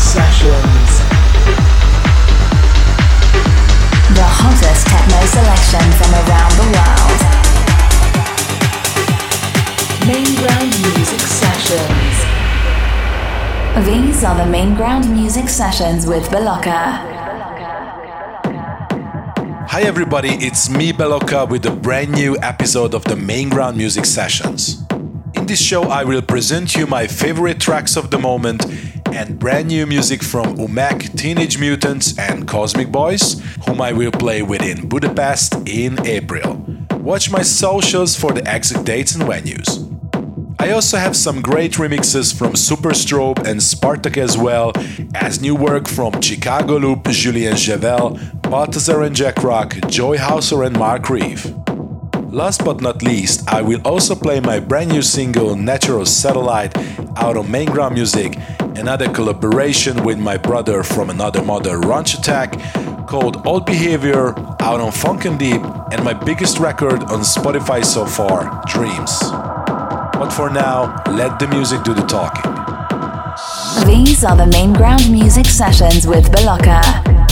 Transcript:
Sessions The hottest techno selection from around the world. Main ground music sessions. These are the main ground music sessions with Beloka. Hi everybody, it's me Beloka with a brand new episode of the Main Ground Music Sessions. In this show I will present you my favorite tracks of the moment and brand new music from Umek, Teenage Mutants and Cosmic Boys, whom I will play with in Budapest in April. Watch my socials for the exact dates and venues. I also have some great remixes from Superstrobe and Spartak as well as new work from Chicago Loop, Julian Jeweil, Balthazar and Jack Rock, Joyhauser and Mark Reeve. Last but not least, I will also play my brand new single Natural Satellite out on Main Ground Music, another collaboration with my brother from another mother Ranch Attack called Old Behavior out on Funk and Deep, and my biggest record on Spotify so far, Dreams. But for now, let the music do the talking. These are the main ground music sessions with Beloka.